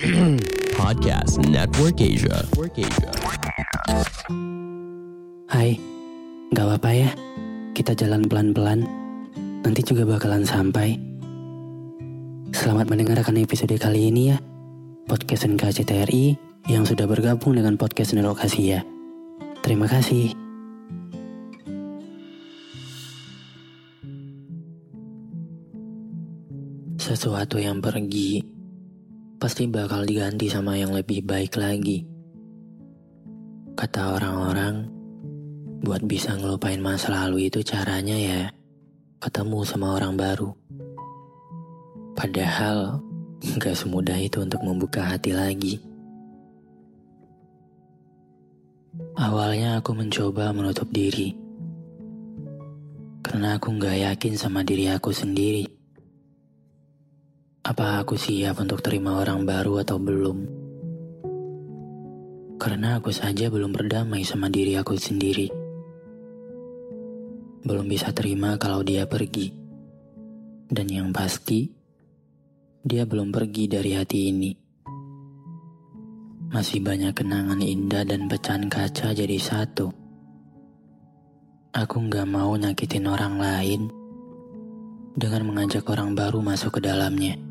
Podcast Network Asia. Network Asia. Hai, gak apa-apa ya. Kita jalan pelan-pelan. Nanti juga bakalan sampai. Selamat mendengarkan episode kali ini ya. Podcast NKCTRI yang sudah bergabung dengan podcast Network Asia. Terima kasih. Sesuatu yang pergi pasti bakal diganti sama yang lebih baik lagi. Kata orang-orang, buat bisa ngelupain masa lalu itu caranya ya ketemu sama orang baru. Padahal gak semudah itu untuk membuka hati lagi. Awalnya aku mencoba menutup diri. Karena aku gak yakin sama diri aku sendiri. Apa aku siap untuk terima orang baru atau belum? Karena aku saja belum berdamai sama diri aku sendiri. Belum bisa terima kalau dia pergi. Dan yang pasti, dia belum pergi dari hati ini. Masih banyak kenangan indah dan pecahan kaca jadi satu. Aku nggak mau nyakitin orang lain dengan mengajak orang baru masuk ke dalamnya.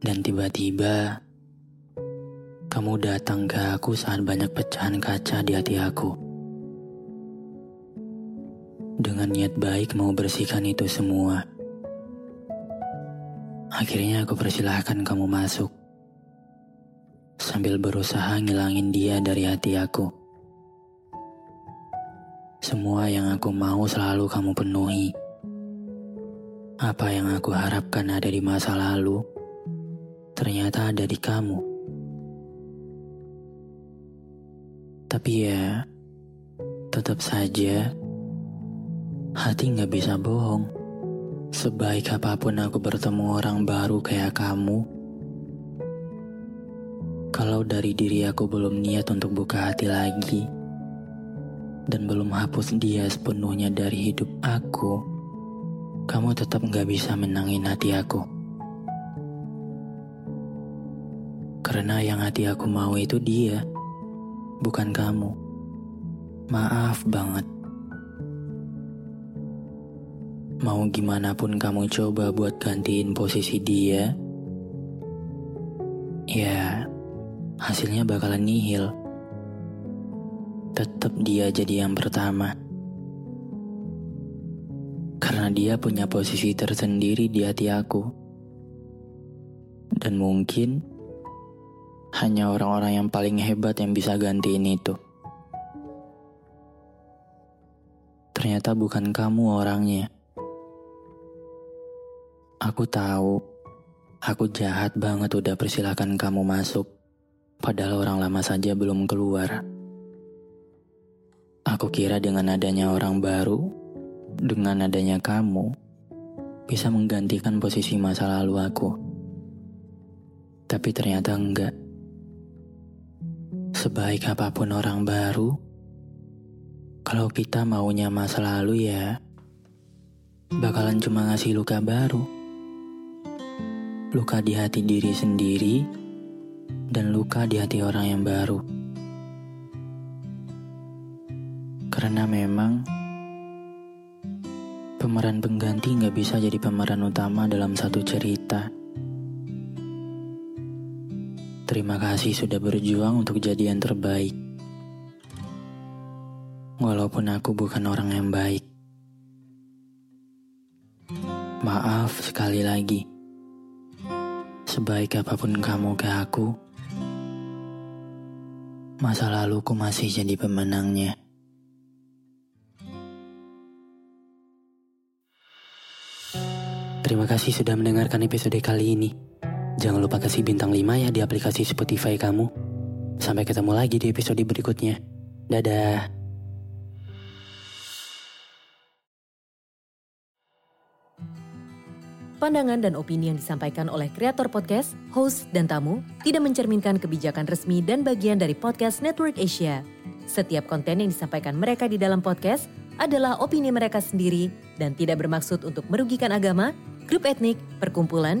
Dan tiba-tiba, kamu datang ke aku saat banyak pecahan kaca di hati aku. Dengan niat baik mau bersihkan itu semua. Akhirnya aku persilahkan kamu masuk. Sambil berusaha ngilangin dia dari hati aku. Semua yang aku mau selalu kamu penuhi. Apa yang aku harapkan ada di masa lalu, ternyata ada di kamu. Tapi ya, tetap saja, hati nggak bisa bohong. Sebaik apa pun aku bertemu orang baru kayak kamu, kalau dari diri aku belum niat untuk buka hati lagi, dan belum hapus dia sepenuhnya dari hidup aku, kamu tetap nggak bisa menangin hati aku. Karena yang hati aku mau itu dia, bukan kamu. Maaf banget. Mau gimana pun kamu coba buat gantiin posisi dia, ya hasilnya bakalan nihil. Tetap dia jadi yang pertama. Karena dia punya posisi tersendiri di hati aku. Dan mungkin hanya orang-orang yang paling hebat yang bisa gantiin itu. Ternyata bukan kamu orangnya. Aku tahu, aku jahat banget udah persilahkan kamu masuk, padahal orang lama saja belum keluar. Aku kira dengan adanya orang baru, dengan adanya kamu, bisa menggantikan posisi masa lalu aku. Tapi ternyata enggak. Sebaik apa pun orang baru, kalau kita maunya masa lalu ya, bakalan cuma ngasih luka baru luka di hati diri sendiri, dan luka di hati orang yang baru. Karena memang pemeran pengganti nggak bisa jadi pemeran utama dalam satu cerita. Terima kasih sudah berjuang untuk jadi yang terbaik. Walaupun aku bukan orang yang baik. Maaf sekali lagi. Sebaik apa pun kamu ke aku, masa laluku masih jadi pemenangnya. Terima kasih sudah mendengarkan episode kali ini. Jangan lupa kasih bintang 5 ya di aplikasi Spotify kamu. Sampai ketemu lagi di episode berikutnya. Dadah. Pandangan dan opini yang disampaikan oleh kreator podcast, host, dan tamu tidak mencerminkan kebijakan resmi dan bagian dari podcast Network Asia. Setiap konten yang disampaikan mereka di dalam podcast adalah opini mereka sendiri dan tidak bermaksud untuk merugikan agama, grup etnik, perkumpulan,